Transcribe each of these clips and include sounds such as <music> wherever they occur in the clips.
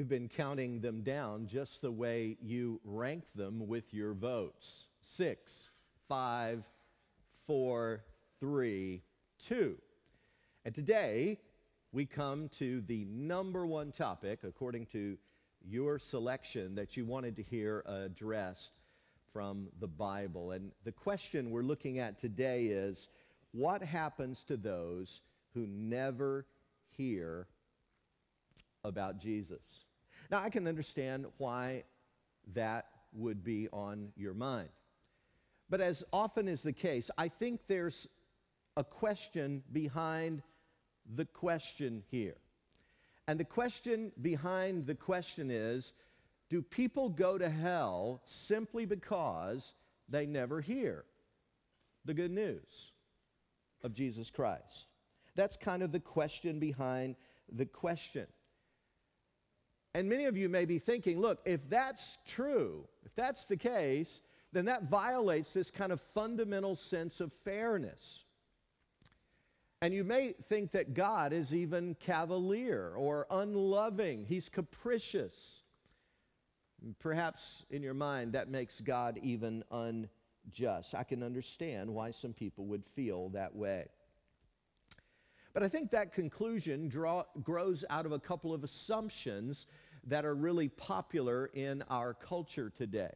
We've been counting them down just the way you rank them with your votes six, five, four, three, two. And today, we come to the number one topic, according to your selection, that you wanted to hear addressed from the Bible. And the question we're looking at today is what happens to those who never hear about Jesus? Now, I can understand why that would be on your mind. But as often is the case, I think there's a question behind the question here. And the question behind the question is do people go to hell simply because they never hear the good news of Jesus Christ? That's kind of the question behind the question. And many of you may be thinking, look, if that's true, if that's the case, then that violates this kind of fundamental sense of fairness. And you may think that God is even cavalier or unloving, he's capricious. Perhaps in your mind that makes God even unjust. I can understand why some people would feel that way. But I think that conclusion draw, grows out of a couple of assumptions that are really popular in our culture today.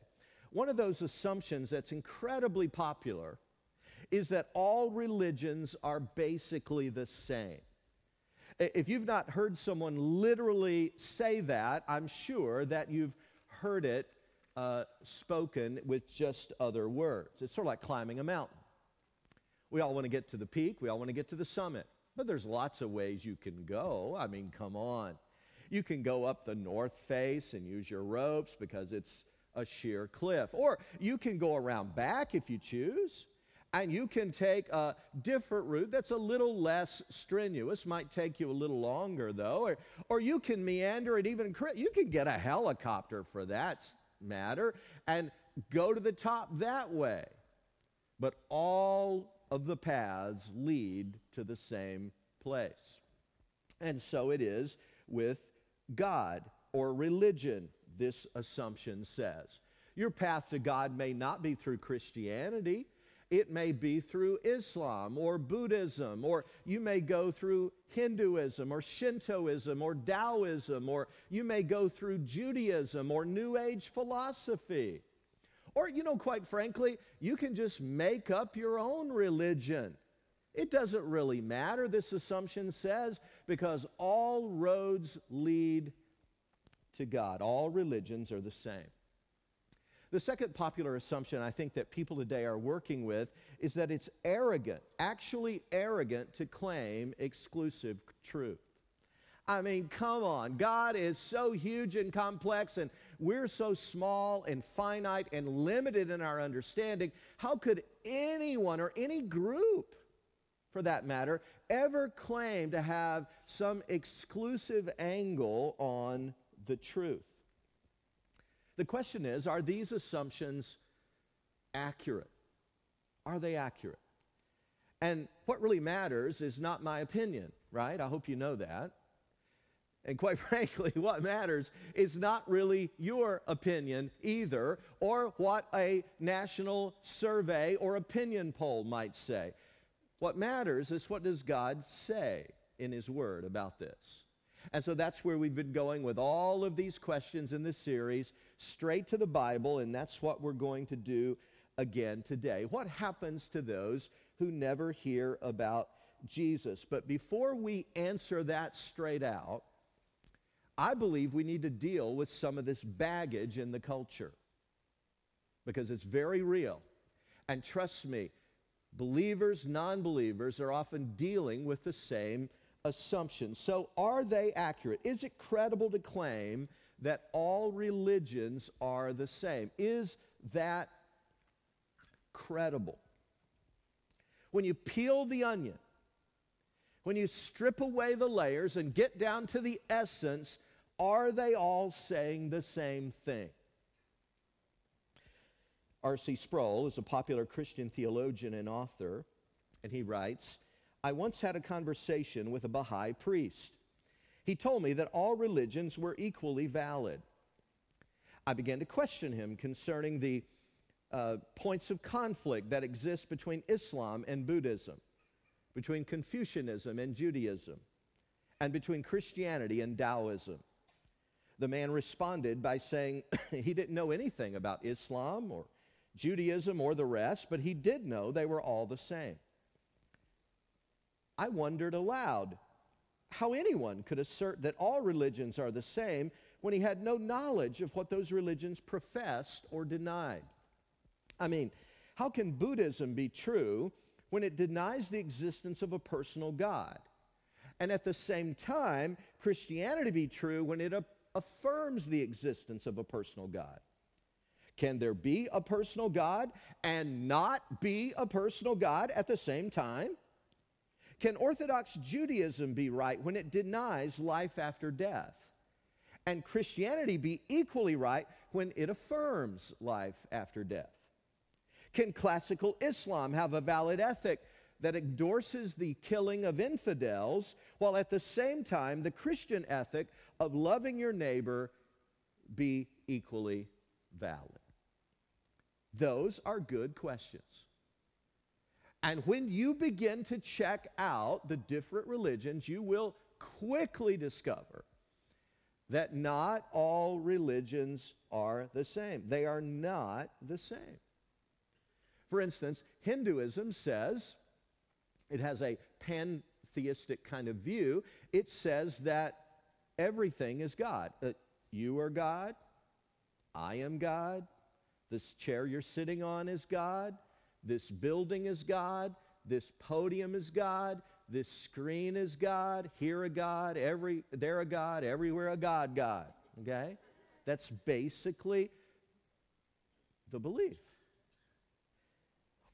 One of those assumptions that's incredibly popular is that all religions are basically the same. If you've not heard someone literally say that, I'm sure that you've heard it uh, spoken with just other words. It's sort of like climbing a mountain. We all want to get to the peak, we all want to get to the summit, but there's lots of ways you can go. I mean, come on. You can go up the north face and use your ropes because it's a sheer cliff. Or you can go around back if you choose and you can take a different route that's a little less strenuous might take you a little longer though or, or you can meander and even you can get a helicopter for that matter and go to the top that way but all of the paths lead to the same place. And so it is with god or religion this assumption says. Your path to god may not be through christianity. It may be through Islam or Buddhism, or you may go through Hinduism or Shintoism or Taoism, or you may go through Judaism or New Age philosophy. Or, you know, quite frankly, you can just make up your own religion. It doesn't really matter, this assumption says, because all roads lead to God. All religions are the same. The second popular assumption I think that people today are working with is that it's arrogant, actually arrogant, to claim exclusive truth. I mean, come on. God is so huge and complex, and we're so small and finite and limited in our understanding. How could anyone or any group, for that matter, ever claim to have some exclusive angle on the truth? The question is are these assumptions accurate? Are they accurate? And what really matters is not my opinion, right? I hope you know that. And quite <laughs> frankly, what matters is not really your opinion either, or what a national survey or opinion poll might say. What matters is what does God say in His Word about this? And so that's where we've been going with all of these questions in this series, straight to the Bible, and that's what we're going to do again today. What happens to those who never hear about Jesus? But before we answer that straight out, I believe we need to deal with some of this baggage in the culture because it's very real. And trust me, believers, non believers are often dealing with the same assumptions. So, are they accurate? Is it credible to claim that all religions are the same? Is that credible? When you peel the onion, when you strip away the layers and get down to the essence, are they all saying the same thing? R.C. Sproul is a popular Christian theologian and author, and he writes I once had a conversation with a Baha'i priest. He told me that all religions were equally valid. I began to question him concerning the uh, points of conflict that exist between Islam and Buddhism, between Confucianism and Judaism, and between Christianity and Taoism. The man responded by saying <coughs> he didn't know anything about Islam or Judaism or the rest, but he did know they were all the same. I wondered aloud how anyone could assert that all religions are the same when he had no knowledge of what those religions professed or denied. I mean, how can Buddhism be true when it denies the existence of a personal God? And at the same time, Christianity be true when it affirms the existence of a personal God? Can there be a personal God and not be a personal God at the same time? Can Orthodox Judaism be right when it denies life after death? And Christianity be equally right when it affirms life after death? Can classical Islam have a valid ethic that endorses the killing of infidels while at the same time the Christian ethic of loving your neighbor be equally valid? Those are good questions. And when you begin to check out the different religions, you will quickly discover that not all religions are the same. They are not the same. For instance, Hinduism says, it has a pantheistic kind of view, it says that everything is God. Uh, you are God, I am God, this chair you're sitting on is God. This building is God. This podium is God. This screen is God. Here a God. Every there a God. Everywhere a God. God. Okay, that's basically the belief.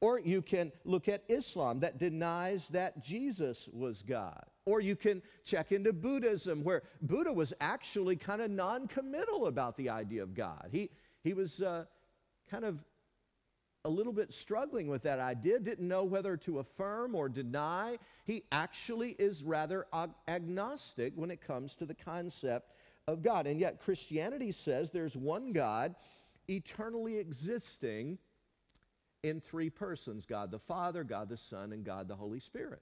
Or you can look at Islam that denies that Jesus was God. Or you can check into Buddhism, where Buddha was actually kind of non committal about the idea of God. He, he was. Uh, kind of a little bit struggling with that idea, didn't know whether to affirm or deny. He actually is rather ag- agnostic when it comes to the concept of God. And yet, Christianity says there's one God eternally existing in three persons God the Father, God the Son, and God the Holy Spirit.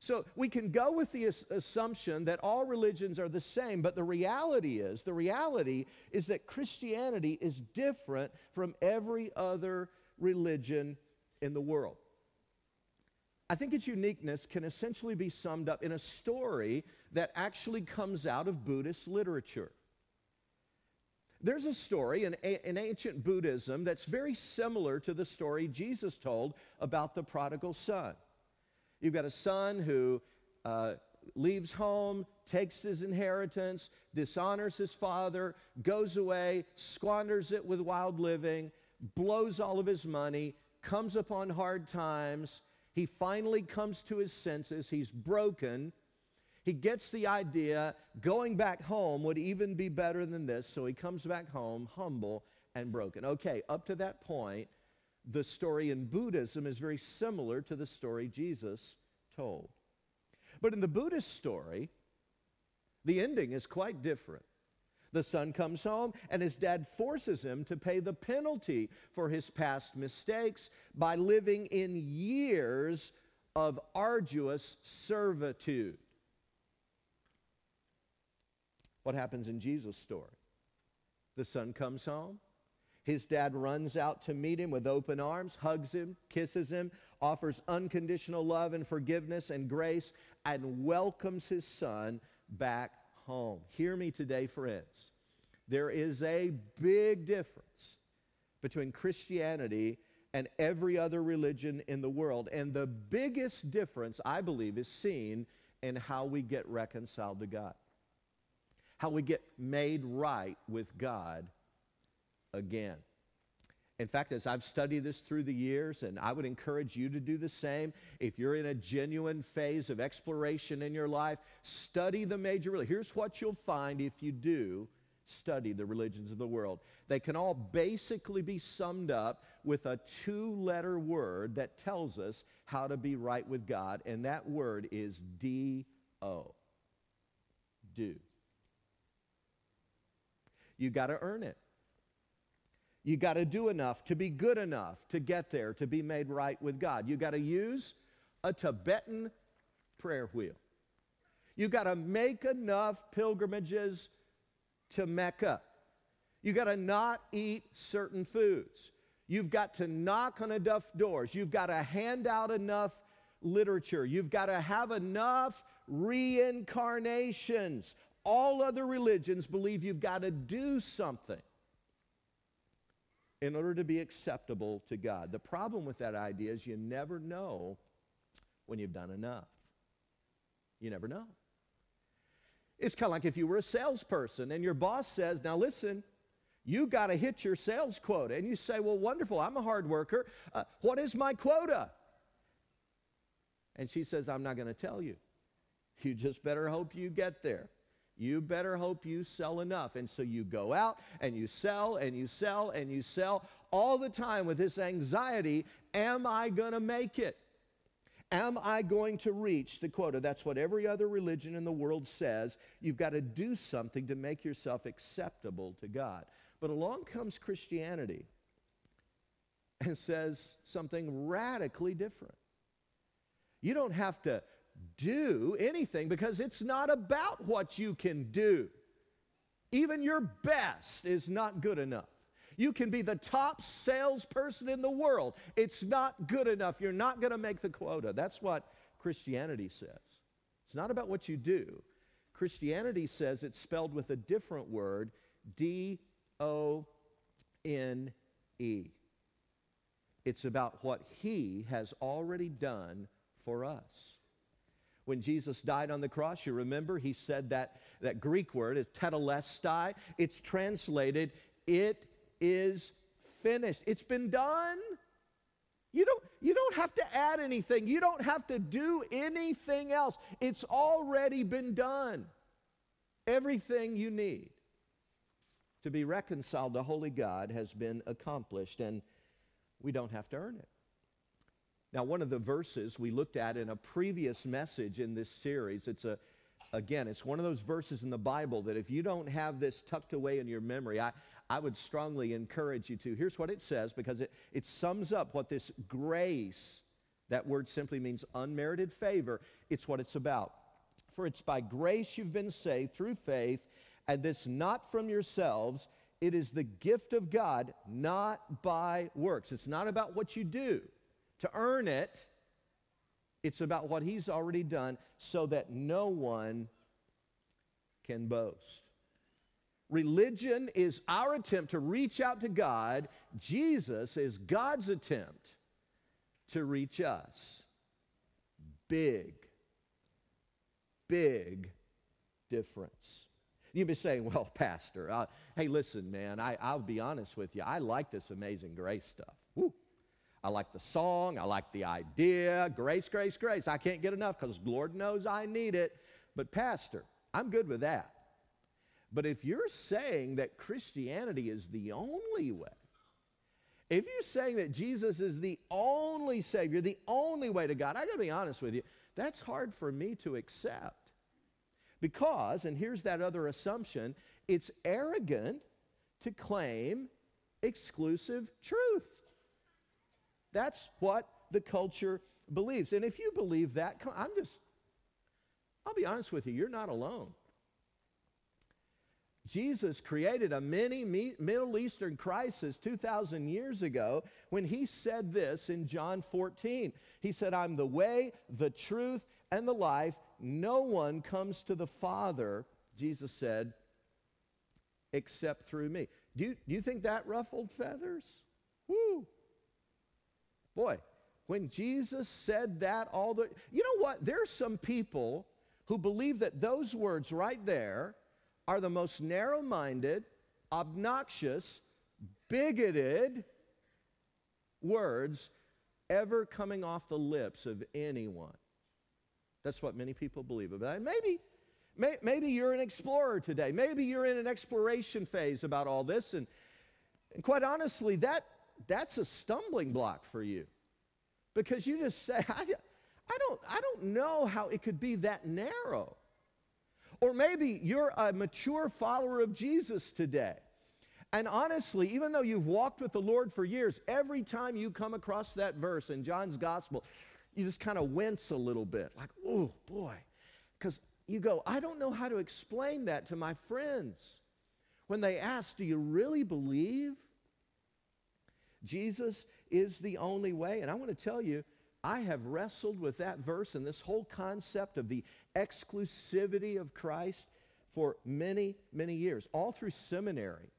So we can go with the assumption that all religions are the same, but the reality is, the reality is that Christianity is different from every other religion in the world. I think its uniqueness can essentially be summed up in a story that actually comes out of Buddhist literature. There's a story in, in ancient Buddhism that's very similar to the story Jesus told about the prodigal son. You've got a son who uh, leaves home, takes his inheritance, dishonors his father, goes away, squanders it with wild living, blows all of his money, comes upon hard times. He finally comes to his senses. He's broken. He gets the idea going back home would even be better than this, so he comes back home humble and broken. Okay, up to that point, the story in Buddhism is very similar to the story Jesus told. But in the Buddhist story, the ending is quite different. The son comes home, and his dad forces him to pay the penalty for his past mistakes by living in years of arduous servitude. What happens in Jesus' story? The son comes home, his dad runs out to meet him with open arms, hugs him, kisses him, offers unconditional love and forgiveness and grace, and welcomes his son back home. Hear me today, friends. There is a big difference between Christianity and every other religion in the world. And the biggest difference, I believe, is seen in how we get reconciled to God, how we get made right with God again. In fact, as I've studied this through the years, and I would encourage you to do the same, if you're in a genuine phase of exploration in your life, study the major religions. Here's what you'll find if you do study the religions of the world. They can all basically be summed up with a two letter word that tells us how to be right with God, and that word is D O. do. You got to earn it. You got to do enough to be good enough to get there, to be made right with God. You got to use a Tibetan prayer wheel. You got to make enough pilgrimages to Mecca. You got to not eat certain foods. You've got to knock on enough doors. You've got to hand out enough literature. You've got to have enough reincarnations. All other religions believe you've got to do something in order to be acceptable to God. The problem with that idea is you never know when you've done enough. You never know. It's kind of like if you were a salesperson and your boss says, Now listen, you got to hit your sales quota. And you say, Well, wonderful, I'm a hard worker. Uh, what is my quota? And she says, I'm not going to tell you. You just better hope you get there. You better hope you sell enough. And so you go out and you sell and you sell and you sell all the time with this anxiety Am I going to make it? Am I going to reach the quota? That's what every other religion in the world says. You've got to do something to make yourself acceptable to God. But along comes Christianity and says something radically different. You don't have to do anything because it's not about what you can do. Even your best is not good enough. You can be the top salesperson in the world. It's not good enough. You're not going to make the quota. That's what Christianity says. It's not about what you do. Christianity says it's spelled with a different word D O N E. It's about what He has already done for us. When Jesus died on the cross, you remember he said that, that Greek word is tetelestai. It's translated, it is finished. It's been done. You don't, you don't have to add anything. You don't have to do anything else. It's already been done. Everything you need to be reconciled to holy God has been accomplished, and we don't have to earn it. Now, one of the verses we looked at in a previous message in this series, it's a, again, it's one of those verses in the Bible that if you don't have this tucked away in your memory, I, I would strongly encourage you to. Here's what it says because it, it sums up what this grace, that word simply means unmerited favor, it's what it's about. For it's by grace you've been saved through faith, and this not from yourselves. It is the gift of God, not by works. It's not about what you do to earn it. It's about what he's already done so that no one can boast. Religion is our attempt to reach out to God. Jesus is God's attempt to reach us. Big, big difference. You'd be saying, well, <laughs> Pastor, hey, listen, man, I, I'll be honest with you. I like this amazing grace stuff. I like the song. I like the idea. Grace, grace, grace. I can't get enough because Lord knows I need it. But, Pastor, I'm good with that. But if you're saying that Christianity is the only way, if you're saying that Jesus is the only Savior, the only way to God, I gotta be honest with you, that's hard for me to accept. Because, and here's that other assumption, it's arrogant to claim exclusive truth. That's what the culture believes. And if you believe that, I'm just, I'll be honest with you, you're not alone. Jesus created a mini Middle Eastern crisis 2,000 years ago when he said this in John 14. He said, I'm the way, the truth, and the life. No one comes to the Father, Jesus said, except through me. Do you, do you think that ruffled feathers? Woo! Boy, when Jesus said that, all the, you know what? There's some people who believe that those words right there are the most narrow minded, obnoxious, bigoted words ever coming off the lips of anyone. That's what many people believe about it. Maybe, may, maybe you're an explorer today. Maybe you're in an exploration phase about all this. And, and quite honestly, that, that's a stumbling block for you because you just say, I, I, don't, I don't know how it could be that narrow. Or maybe you're a mature follower of Jesus today. And honestly, even though you've walked with the Lord for years, every time you come across that verse in John's gospel, you just kind of wince a little bit, like, oh boy. Because you go, I don't know how to explain that to my friends. When they ask, Do you really believe Jesus is the only way? And I want to tell you, I have wrestled with that verse and this whole concept of the exclusivity of Christ for many, many years, all through seminary.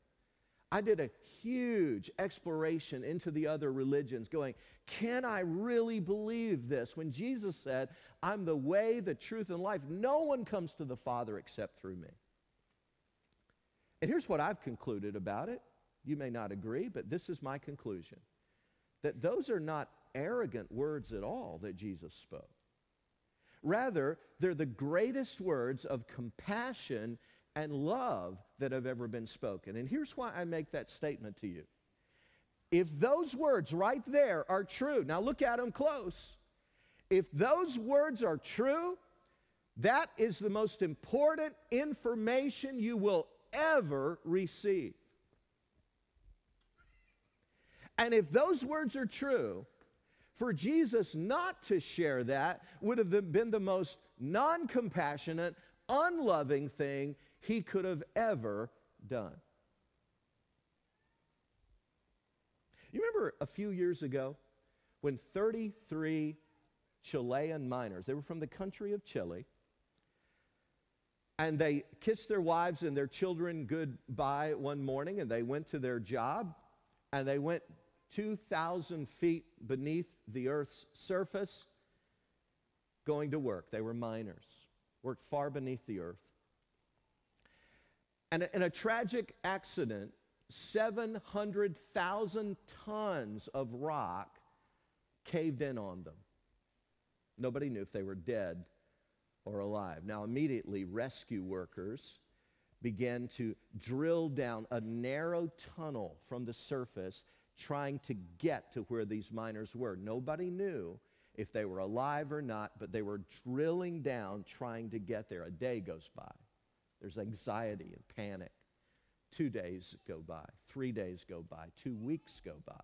I did a huge exploration into the other religions, going, can I really believe this? When Jesus said, I'm the way, the truth, and life, no one comes to the Father except through me. And here's what I've concluded about it. You may not agree, but this is my conclusion that those are not arrogant words at all that Jesus spoke. Rather, they're the greatest words of compassion and love that have ever been spoken. And here's why I make that statement to you. If those words right there are true, now look at them close. If those words are true, that is the most important information you will ever receive. And if those words are true, for Jesus not to share that would have been the most non compassionate, unloving thing he could have ever done. You remember a few years ago when 33 Chilean miners, they were from the country of Chile, and they kissed their wives and their children goodbye one morning and they went to their job and they went 2,000 feet beneath the earth's surface going to work. They were miners, worked far beneath the earth. And in a tragic accident, 700,000 tons of rock caved in on them. Nobody knew if they were dead or alive. Now, immediately, rescue workers began to drill down a narrow tunnel from the surface, trying to get to where these miners were. Nobody knew if they were alive or not, but they were drilling down, trying to get there. A day goes by. There's anxiety and panic. Two days go by, three days go by, two weeks go by.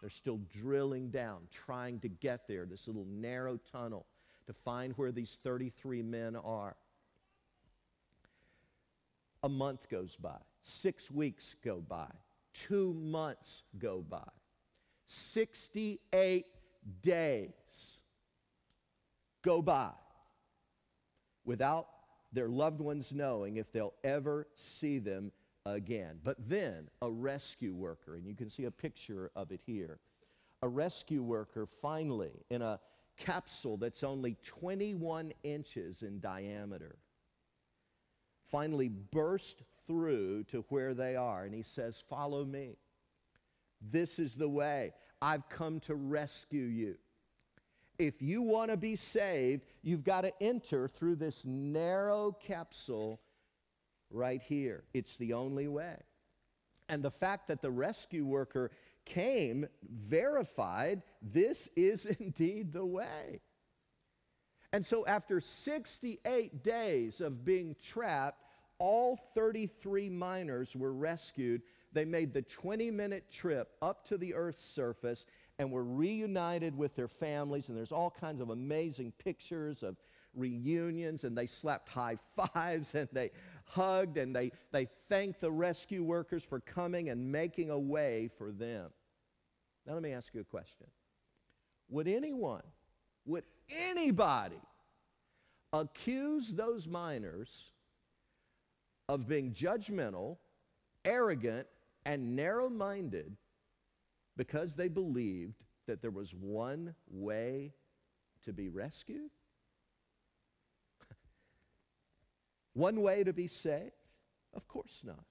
They're still drilling down, trying to get there, this little narrow tunnel to find where these 33 men are. A month goes by, six weeks go by, two months go by, 68 days go by without their loved ones knowing if they'll ever see them again. But then a rescue worker, and you can see a picture of it here, a rescue worker finally in a capsule that's only 21 inches in diameter finally burst through to where they are and he says follow me this is the way i've come to rescue you if you want to be saved, you've got to enter through this narrow capsule right here. It's the only way. And the fact that the rescue worker came verified this is <laughs> indeed the way. And so, after 68 days of being trapped, all 33 miners were rescued. They made the 20 minute trip up to the Earth's surface and were reunited with their families. And there's all kinds of amazing pictures of reunions, and they slapped high <laughs> fives and they hugged and they, they thanked the rescue workers for coming and making a way for them. Now, let me ask you a question Would anyone, would anybody accuse those miners of being judgmental, arrogant, and narrow minded because they believed that there was one way to be rescued? <laughs> one way to be saved? Of course not.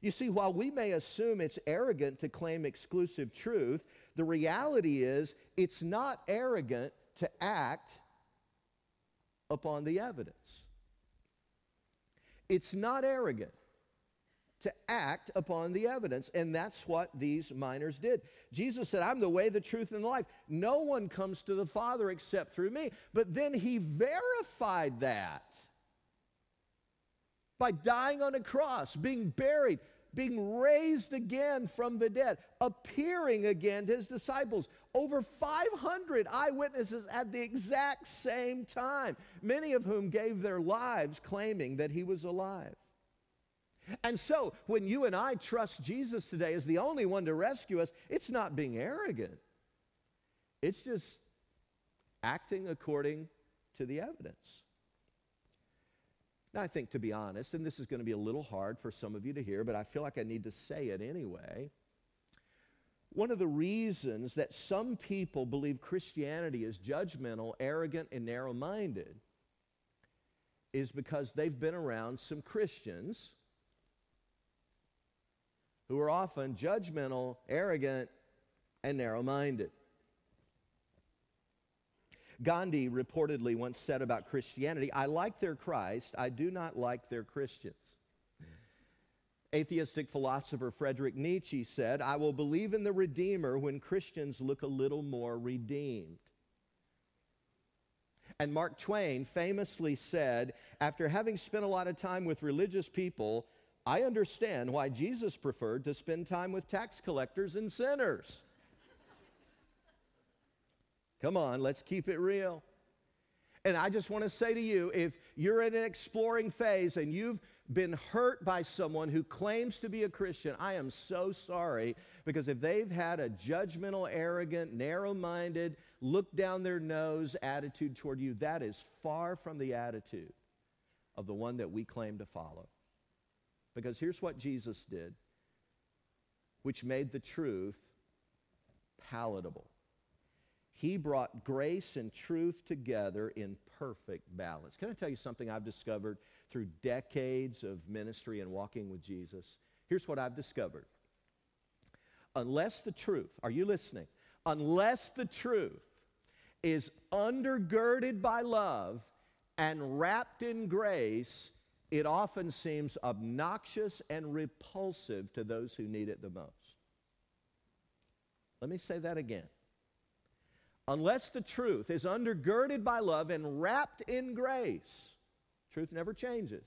You see, while we may assume it's arrogant to claim exclusive truth, the reality is it's not arrogant to act upon the evidence. It's not arrogant to act upon the evidence. And that's what these miners did. Jesus said, I'm the way, the truth, and the life. No one comes to the Father except through me. But then he verified that. by dying on a cross, being buried, being raised again from the dead, appearing again to his disciples. Over 500 eyewitnesses at the exact same time, many of whom gave their lives claiming that he was alive. And so, when you and I trust Jesus today as the only one to rescue us, it's not being arrogant. It's just acting according to the evidence. Now, I think, to be honest, and this is going to be a little hard for some of you to hear, but I feel like I need to say it anyway. One of the reasons that some people believe Christianity is judgmental, arrogant, and narrow minded is because they've been around some Christians who are often judgmental, arrogant, and narrow minded. Gandhi reportedly once said about Christianity I like their Christ, I do not like their Christians. Atheistic philosopher Friedrich Nietzsche said, I will believe in the Redeemer when Christians look a little more redeemed. And Mark Twain famously said, after having spent a lot of time with religious people, I understand why Jesus preferred to spend time with tax collectors and sinners. Come on, let's keep it real. And I just want to say to you if you're in an exploring phase and you've been hurt by someone who claims to be a Christian, I am so sorry because if they've had a judgmental, arrogant, narrow minded, look down their nose attitude toward you, that is far from the attitude of the one that we claim to follow. Because here's what Jesus did, which made the truth palatable. He brought grace and truth together in perfect balance. Can I tell you something I've discovered through decades of ministry and walking with Jesus? Here's what I've discovered. Unless the truth, are you listening? Unless the truth is undergirded by love and wrapped in grace, it often seems obnoxious and repulsive to those who need it the most. Let me say that again. Unless the truth is undergirded by love and wrapped in grace, truth never changes.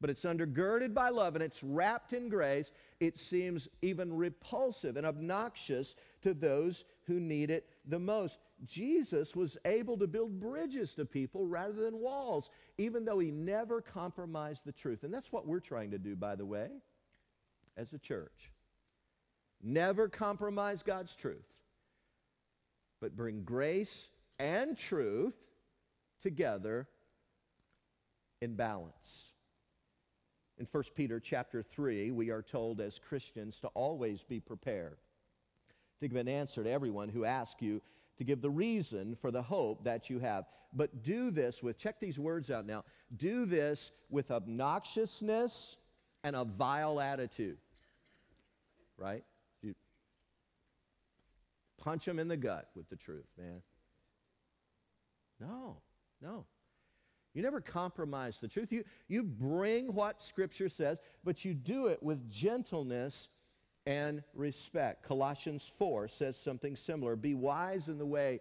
But it's undergirded by love and it's wrapped in grace, it seems even repulsive and obnoxious to those who need it the most. Jesus was able to build bridges to people rather than walls, even though he never compromised the truth. And that's what we're trying to do, by the way, as a church. Never compromise God's truth but bring grace and truth together in balance. In 1 Peter chapter 3, we are told as Christians to always be prepared to give an answer to everyone who asks you to give the reason for the hope that you have. But do this with, check these words out now, do this with obnoxiousness and a vile attitude. Right? You punch them in the gut with the truth, man. No, no. You never compromise the truth. You, you bring what Scripture says, but you do it with gentleness and respect. Colossians 4 says something similar Be wise in the way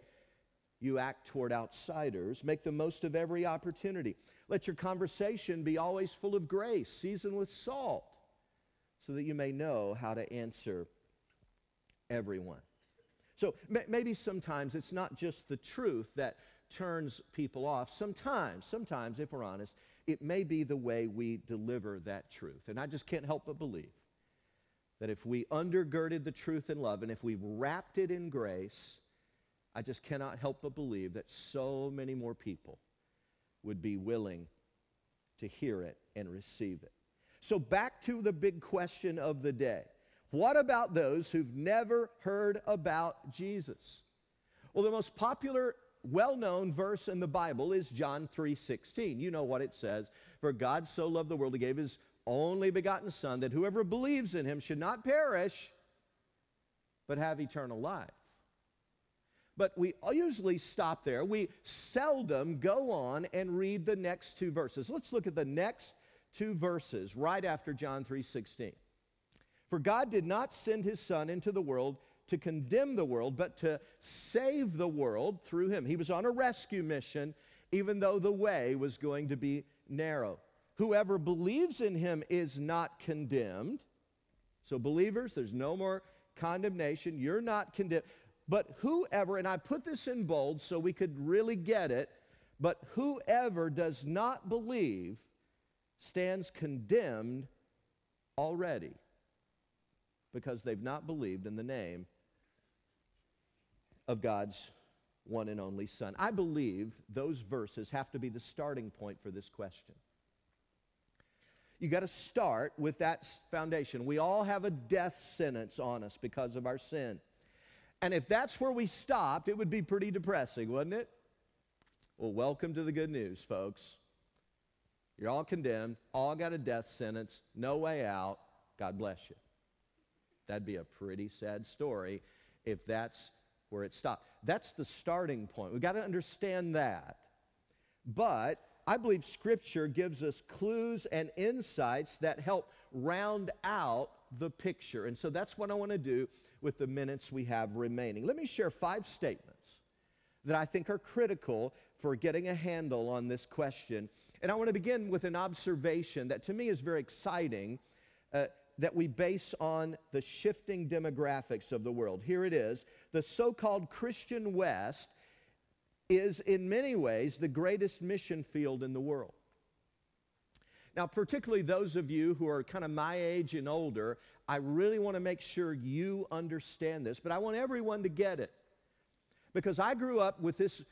you act toward outsiders, make the most of every opportunity. Let your conversation be always full of grace, seasoned with salt, so that you may know how to answer everyone. So maybe sometimes it's not just the truth that turns people off. Sometimes, sometimes, if we're honest, it may be the way we deliver that truth. And I just can't help but believe that if we undergirded the truth in love and if we wrapped it in grace, I just cannot help but believe that so many more people would be willing to hear it and receive it. So, back to the big question of the day what about those who've never heard about Jesus? Well, the most popular well-known verse in the Bible is John 3:16. You know what it says, "For God so loved the world he gave his only begotten son that whoever believes in him should not perish but have eternal life." But we usually stop there. We seldom go on and read the next two verses. Let's look at the next two verses right after John 3:16. For God did not send his Son into the world to condemn the world, but to save the world through him. He was on a rescue mission, even though the way was going to be narrow. whoever believes in him is not condemned. So, believers, there's no more condemnation. You're not condemned. But whoever, and I put this in bold so we could really get it, but whoever does not believe stands condemned already because they've not believed in the name of God's one and only Son. I believe those verses have to be the starting point for this question. You got to start with that foundation. We all have a death sentence on us because of our sin. And if that's where we stopped, it would be pretty depressing, wouldn't it? Well, welcome to the good news, folks. You're all condemned, all got a death sentence, no way out. God bless you. That'd be a pretty sad story if that's where it stopped. That's the starting point. We've got to understand that. But I believe Scripture gives us clues and insights that help round out the picture. And so that's what I want to do with the minutes we have remaining. Let me share five statements that I think are critical for getting a handle on this question. And I want to begin with an observation that to me is very exciting. Uh, that we base on the shifting demographics of the world. Here it is the so called Christian West is, in many ways, the greatest mission field in the world. Now, particularly those of you who are kind of my age and older, I really want to make sure you understand this, but I want everyone to get it. Because I grew up with this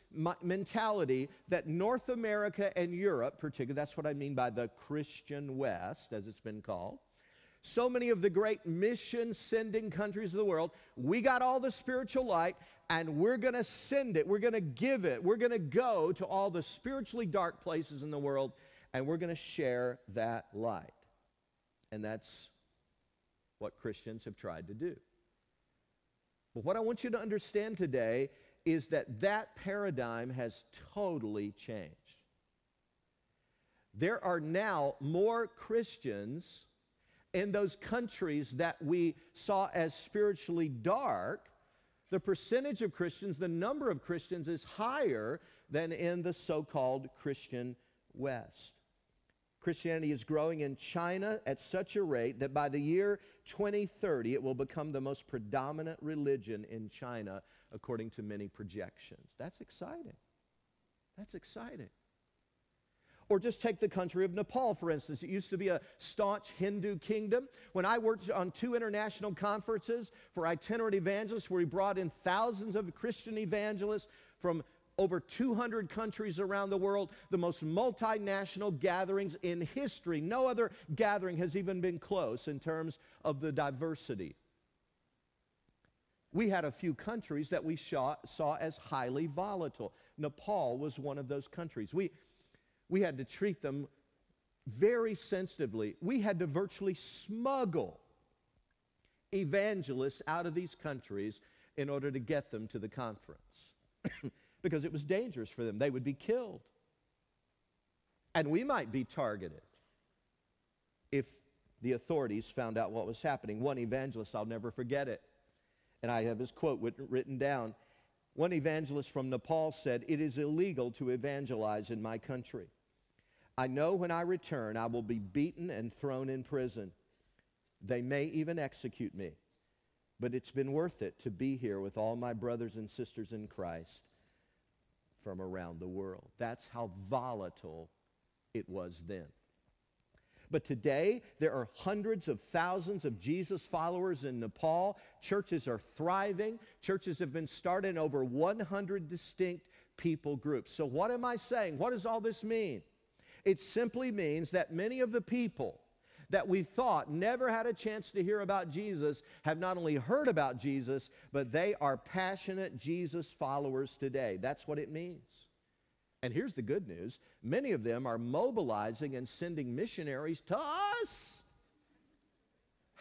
mentality that North America and Europe, particularly, that's what I mean by the Christian West, as it's been called, so many of the great mission sending countries of the world, we got all the spiritual light and we're going to send it. We're going to give it. We're going to go to all the spiritually dark places in the world and we're going to share that light. And that's what Christians have tried to do. But what I want you to understand today is that that paradigm has totally changed. There are now more Christians in those countries that we saw as spiritually dark, the percentage of Christians, the number of Christians is higher than in the so called Christian West. Christianity is growing in China at such a rate that by the year 2030, it will become the most predominant religion in China, according to many projections. That's exciting. That's exciting. Or just take the country of Nepal, for instance. It used to be a staunch Hindu kingdom. When I worked on two international conferences for itinerant evangelists, where we brought in thousands of Christian evangelists from over 200 countries around the world, the most multinational gatherings in history. No other gathering has even been close in terms of the diversity. We had a few countries that we saw, saw as highly volatile. Nepal was one of those countries. We, we had to treat them very sensitively. We had to virtually smuggle evangelists out of these countries in order to get them to the conference <coughs> because it was dangerous for them. They would be killed. And we might be targeted if the authorities found out what was happening. One evangelist, I'll never forget it, and I have his quote written down. One evangelist from Nepal said, It is illegal to evangelize in my country. I know when I return, I will be beaten and thrown in prison. They may even execute me. But it's been worth it to be here with all my brothers and sisters in Christ from around the world. That's how volatile it was then. But today, there are hundreds of thousands of Jesus followers in Nepal. Churches are thriving. Churches have been started in over 100 distinct people groups. So, what am I saying? What does all this mean? It simply means that many of the people that we thought never had a chance to hear about Jesus have not only heard about Jesus, but they are passionate Jesus followers today. That's what it means. And here's the good news many of them are mobilizing and sending missionaries to us.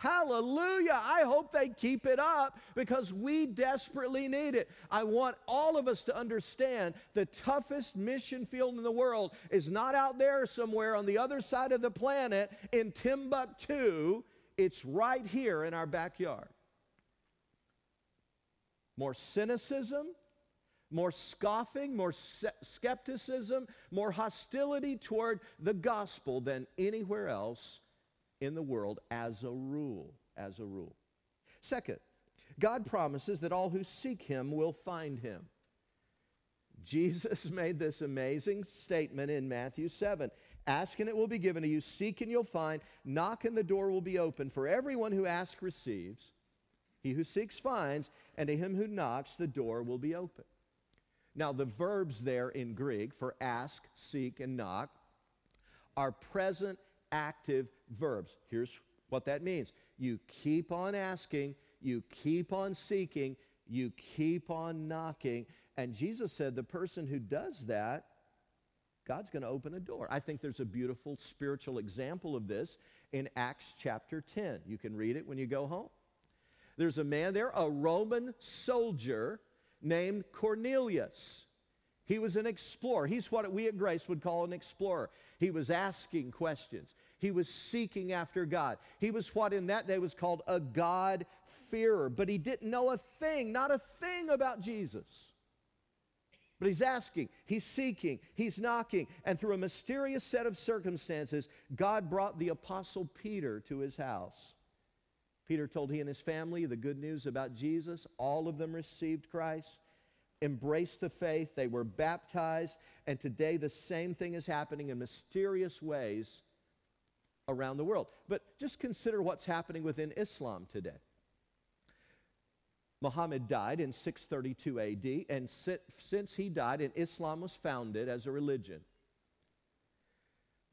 Hallelujah. I hope they keep it up because we desperately need it. I want all of us to understand the toughest mission field in the world is not out there somewhere on the other side of the planet in Timbuktu. It's right here in our backyard. More cynicism, more scoffing, more skepticism, more hostility toward the gospel than anywhere else in the world as a rule. As a rule. Second, God promises that all who seek him will find him. Jesus <laughs> made this amazing statement in Matthew 7. Ask and it will be given to you, seek and you'll find, knock and the door will be open. For everyone who asks receives, he who seeks finds, and to him who knocks the door will be open. Now, the verbs there in Greek for ask, seek, and knock are present active verbs. Here's what that means you keep on asking, you keep on seeking, you keep on knocking. And Jesus said the person who does that, God's going to open a door. I think there's a beautiful spiritual example of this in Acts chapter 10. You can read it when you go home. There's a man there, a Roman soldier named Cornelius. He was an explorer. He's what we at Grace would call an explorer. He was asking questions. He was seeking after God. He was what in that day was called a God-fearer, but he didn't know a thing, not a thing about Jesus. But he's asking, he's seeking, he's knocking, and through a mysterious set of circumstances, God brought the apostle Peter to his house. Peter told he and his family the good news about Jesus. All of them received Christ, embraced the faith, they were baptized, and today the same thing is happening in mysterious ways around the world. But just consider what's happening within Islam today. Muhammad died in 632 AD, and since he died, and Islam was founded as a religion,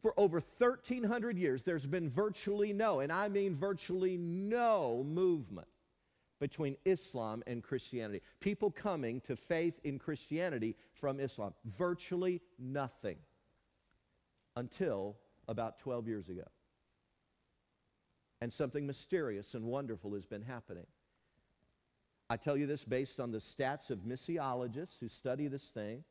for over 1,300 years, there's been virtually no, and I mean virtually no movement between Islam and Christianity. People coming to faith in Christianity from Islam. Virtually nothing until about 12 years ago. And something mysterious and wonderful has been happening. I tell you this based on the stats of missiologists who study this thing.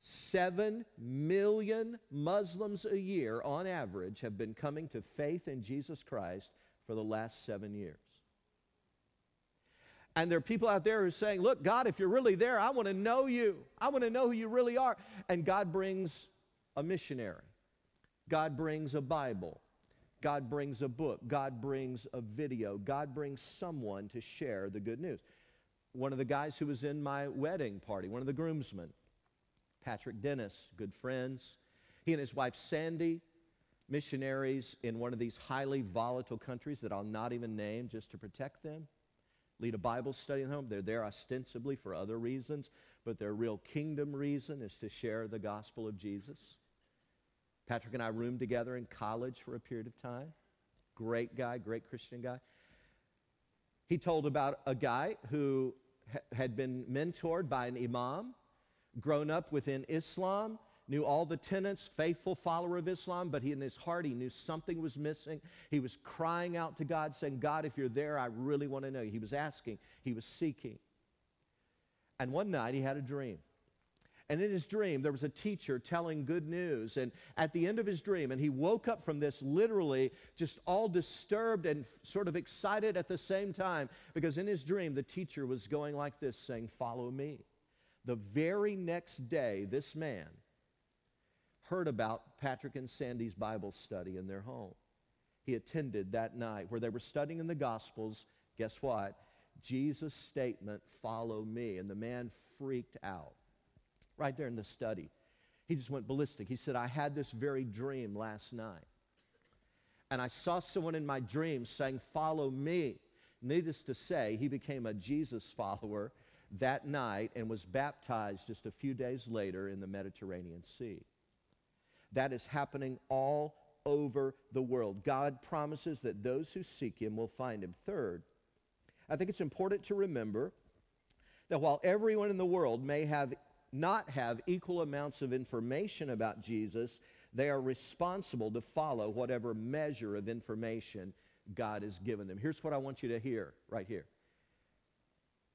Seven million Muslims a year, on average, have been coming to faith in Jesus Christ for the last seven years. And there are people out there who are saying, Look, God, if you're really there, I want to know you. I want to know who you really are. And God brings a missionary, God brings a Bible, God brings a book, God brings a video, God brings someone to share the good news. One of the guys who was in my wedding party, one of the groomsmen, Patrick Dennis, good friends. He and his wife Sandy, missionaries in one of these highly volatile countries that I'll not even name just to protect them. Lead a Bible study at home. They're there ostensibly for other reasons, but their real kingdom reason is to share the gospel of Jesus. Patrick and I roomed together in college for a period of time. Great guy, great Christian guy. He told about a guy who ha- had been mentored by an imam grown up within Islam, knew all the tenets, faithful follower of Islam, but he, in his heart, he knew something was missing. He was crying out to God, saying, God, if you're there, I really want to know. He was asking, he was seeking. And one night he had a dream. And in his dream, there was a teacher telling good news. And at the end of his dream, and he woke up from this literally just all disturbed and sort of excited at the same time, because in his dream, the teacher was going like this, saying, Follow me. The very next day, this man heard about Patrick and Sandy's Bible study in their home. He attended that night where they were studying in the Gospels. Guess what? Jesus' statement, follow me. And the man freaked out right there in the study. He just went ballistic. He said, I had this very dream last night. And I saw someone in my dream saying, Follow me. Needless to say, he became a Jesus follower that night and was baptized just a few days later in the Mediterranean Sea. That is happening all over the world. God promises that those who seek him will find him. Third, I think it's important to remember that while everyone in the world may have not have equal amounts of information about Jesus, they are responsible to follow whatever measure of information God has given them. Here's what I want you to hear right here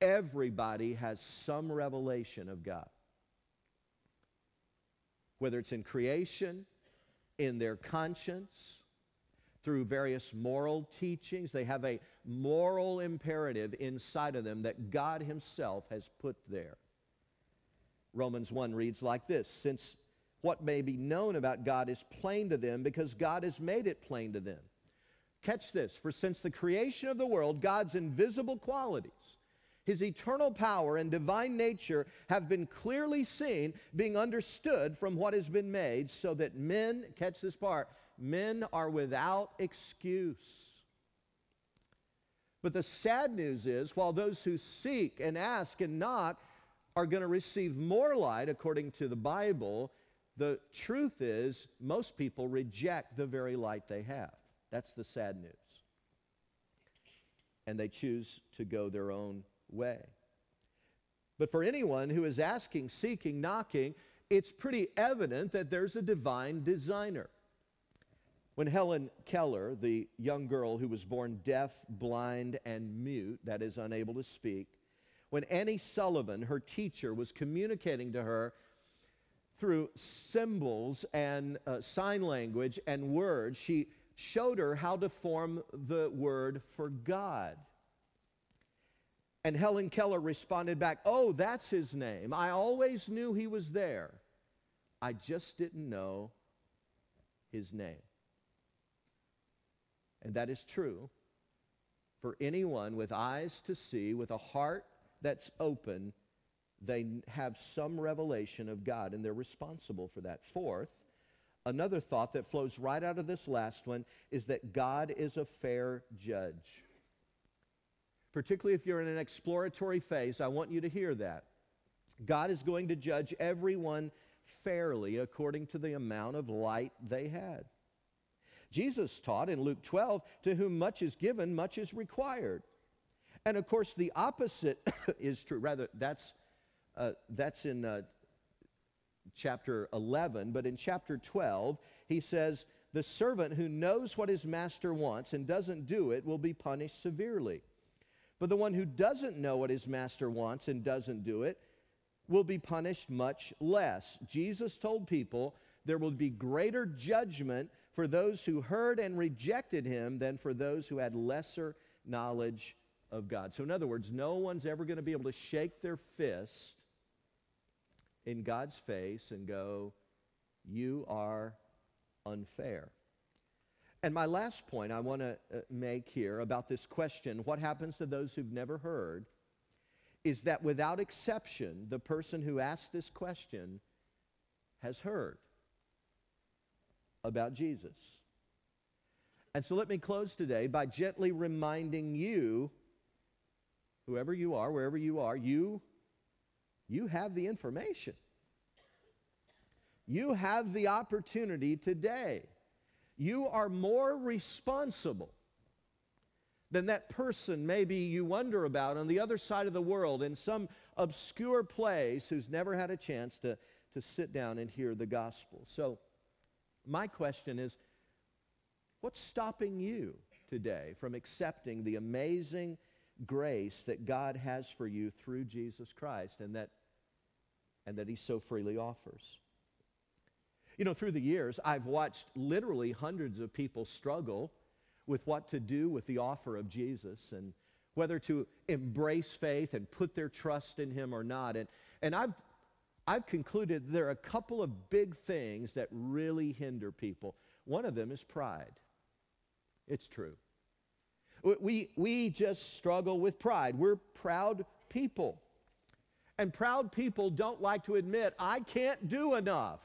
everybody has some revelation of God. Whether it's in creation, in their conscience, through various moral teachings, they have a moral imperative inside of them that God Himself has put there. Romans 1 reads like this Since what may be known about God is plain to them because God has made it plain to them. Catch this for since the creation of the world, God's invisible qualities, his eternal power and divine nature have been clearly seen, being understood from what has been made, so that men, catch this part, men are without excuse. But the sad news is, while those who seek and ask and knock are going to receive more light according to the Bible, the truth is most people reject the very light they have. That's the sad news. And they choose to go their own way. But for anyone who is asking, seeking, knocking, it's pretty evident that there's a divine designer. When Helen Keller, the young girl who was born deaf, blind, and mute, that is, unable to speak, when Annie Sullivan, her teacher, was communicating to her through symbols and uh, sign language and words, she showed her how to form the word for God. And Helen Keller responded back, Oh, that's his name. I always knew he was there. I just didn't know his name. And that is true for anyone with eyes to see, with a heart that's open, they have some revelation of God, and they're responsible for that. Fourth, another thought that flows right out of this last one is that God is a fair judge. Particularly if you're in an exploratory phase, I want you to hear that. God is going to judge everyone fairly according to the amount of light they had. Jesus taught in Luke 12, to whom much is given, much is required. And of course, the opposite <coughs> is true. Rather, that's, uh, that's in uh, chapter 11. But in chapter 12, he says, The servant who knows what his master wants and doesn't do it will be punished severely. But the one who doesn't know what his master wants and doesn't do it will be punished much less. Jesus told people there will be greater judgment for those who heard and rejected him than for those who had lesser knowledge of God. So, in other words, no one's ever going to be able to shake their fist in God's face and go, You are unfair. And my last point I want to uh, make here about this question what happens to those who've never heard is that without exception, the person who asked this question has heard about Jesus. And so let me close today by gently reminding you, whoever you are, wherever you are, you, you have the information. You have the opportunity today. You are more responsible than that person maybe you wonder about on the other side of the world in some obscure place who's never had a chance to, to sit down and hear the gospel. So, my question is what's stopping you today from accepting the amazing grace that God has for you through Jesus Christ and that, and that He so freely offers? You know, through the years, I've watched literally hundreds of people struggle with what to do with the offer of Jesus and whether to embrace faith and put their trust in Him or not. And, and I've, I've concluded there are a couple of big things that really hinder people. One of them is pride. It's true. We, we just struggle with pride. We're proud people. And proud people don't like to admit, I can't do enough.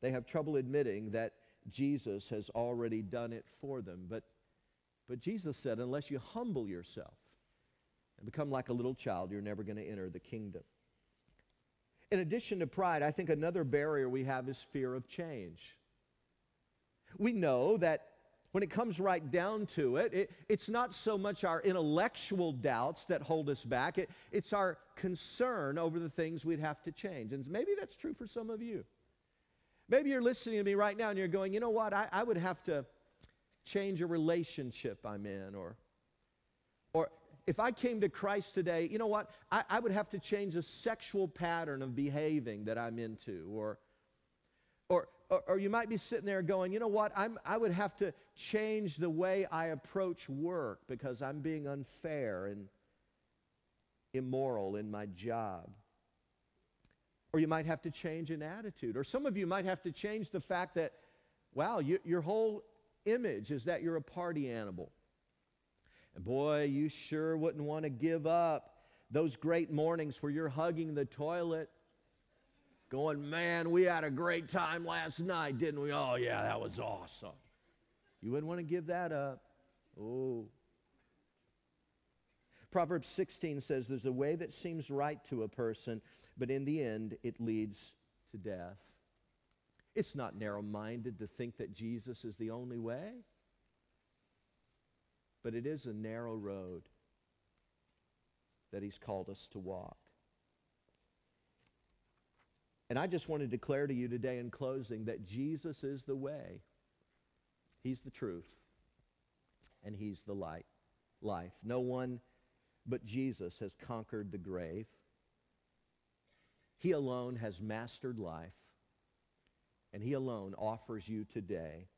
They have trouble admitting that Jesus has already done it for them. But, but Jesus said, unless you humble yourself, and become like a little child, you're never going to enter the kingdom. In addition to pride, I think another barrier we have is fear of change. We know that when it comes right down to it, it it's not so much our intellectual doubts that hold us back, it, it's our concern over the things we'd have to change. And maybe that's true for some of you. Maybe you're listening to me right now and you're going, you know what, I, I would have to change a relationship I'm in, or, or if I came to Christ today, you know what? I, I, would have to change a sexual pattern of behaving that I'm into. Or, or, you might be sitting there going, you know what? I'm, I would have to change the way I approach work because I'm being unfair. And, immoral in my job. Or you might have to change an attitude. Or some of you might have to change the fact that, wow, you, your whole image is that you're a party animal. And boy, you sure wouldn't want to give up those great mornings where you're hugging the toilet, going, man, we had a great time last night, didn't we? Oh, yeah, that was awesome. You wouldn't want to give that up. Oh. Proverbs 16 says there's a way that seems right to a person, but in the end, it leads to death. It's not narrow minded to think that Jesus is the only way, but it is a narrow road that He's called us to walk. And I just want to declare to you today in closing that Jesus is the way, He's the truth, and He's the light, life. No one but Jesus has conquered the grave. He alone has mastered life, and He alone offers you today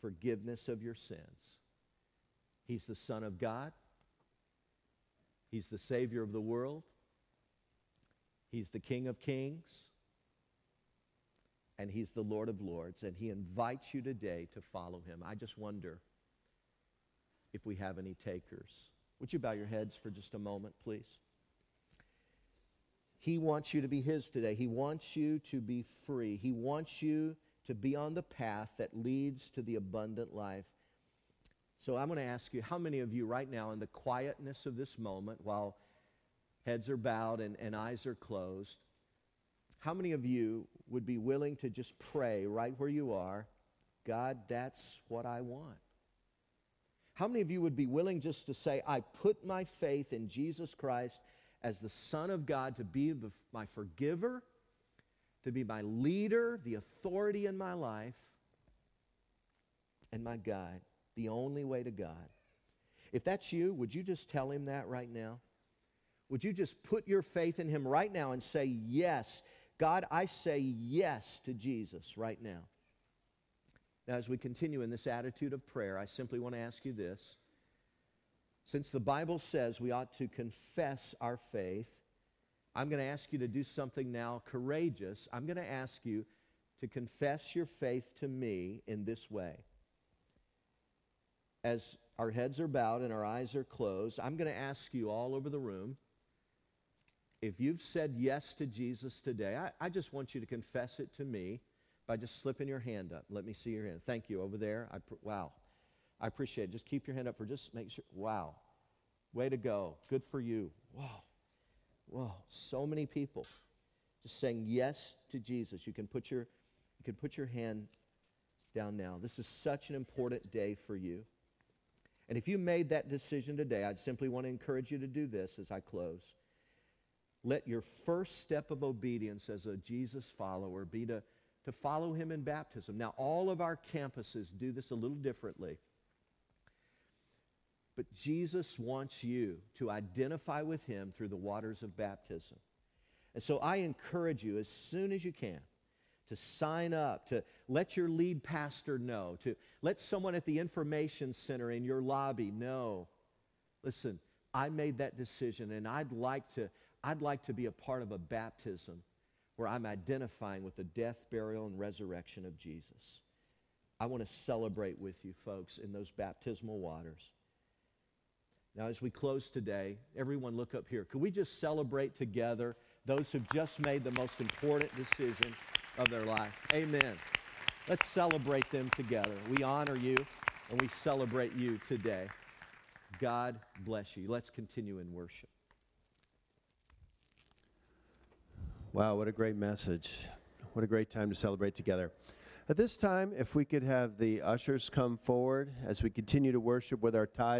forgiveness of your sins. He's the Son of God. He's the Savior of the world. He's the King of kings. And He's the Lord of lords. And He invites you today to follow Him. I just wonder if we have any takers. Would you bow your heads for just a moment, please? He wants you to be His today. He wants you to be free. He wants you to be on the path that leads to the abundant life. So I'm going to ask you how many of you, right now, in the quietness of this moment, while heads are bowed and, and eyes are closed, how many of you would be willing to just pray right where you are, God, that's what I want? How many of you would be willing just to say, I put my faith in Jesus Christ as the Son of God to be my forgiver, to be my leader, the authority in my life, and my guide, the only way to God? If that's you, would you just tell him that right now? Would you just put your faith in him right now and say, Yes, God, I say yes to Jesus right now? Now, as we continue in this attitude of prayer, I simply want to ask you this. Since the Bible says we ought to confess our faith, I'm going to ask you to do something now courageous. I'm going to ask you to confess your faith to me in this way. As our heads are bowed and our eyes are closed, I'm going to ask you all over the room if you've said yes to Jesus today, I, I just want you to confess it to me by just slipping your hand up. Let me see your hand. Thank you over there. I, wow. I appreciate it. Just keep your hand up for just make sure. Wow. Way to go. Good for you. Wow. Wow. So many people just saying yes to Jesus. You can put your you can put your hand down now. This is such an important day for you. And if you made that decision today, I'd simply want to encourage you to do this as I close. Let your first step of obedience as a Jesus follower be to to follow him in baptism. Now, all of our campuses do this a little differently. But Jesus wants you to identify with him through the waters of baptism. And so I encourage you as soon as you can to sign up, to let your lead pastor know, to let someone at the information center in your lobby know. Listen, I made that decision and I'd like to I'd like to be a part of a baptism where I'm identifying with the death, burial, and resurrection of Jesus. I want to celebrate with you, folks, in those baptismal waters. Now, as we close today, everyone look up here. Could we just celebrate together those who've just made the most important decision of their life? Amen. Let's celebrate them together. We honor you and we celebrate you today. God bless you. Let's continue in worship. Wow, what a great message. What a great time to celebrate together. At this time, if we could have the ushers come forward as we continue to worship with our tithes.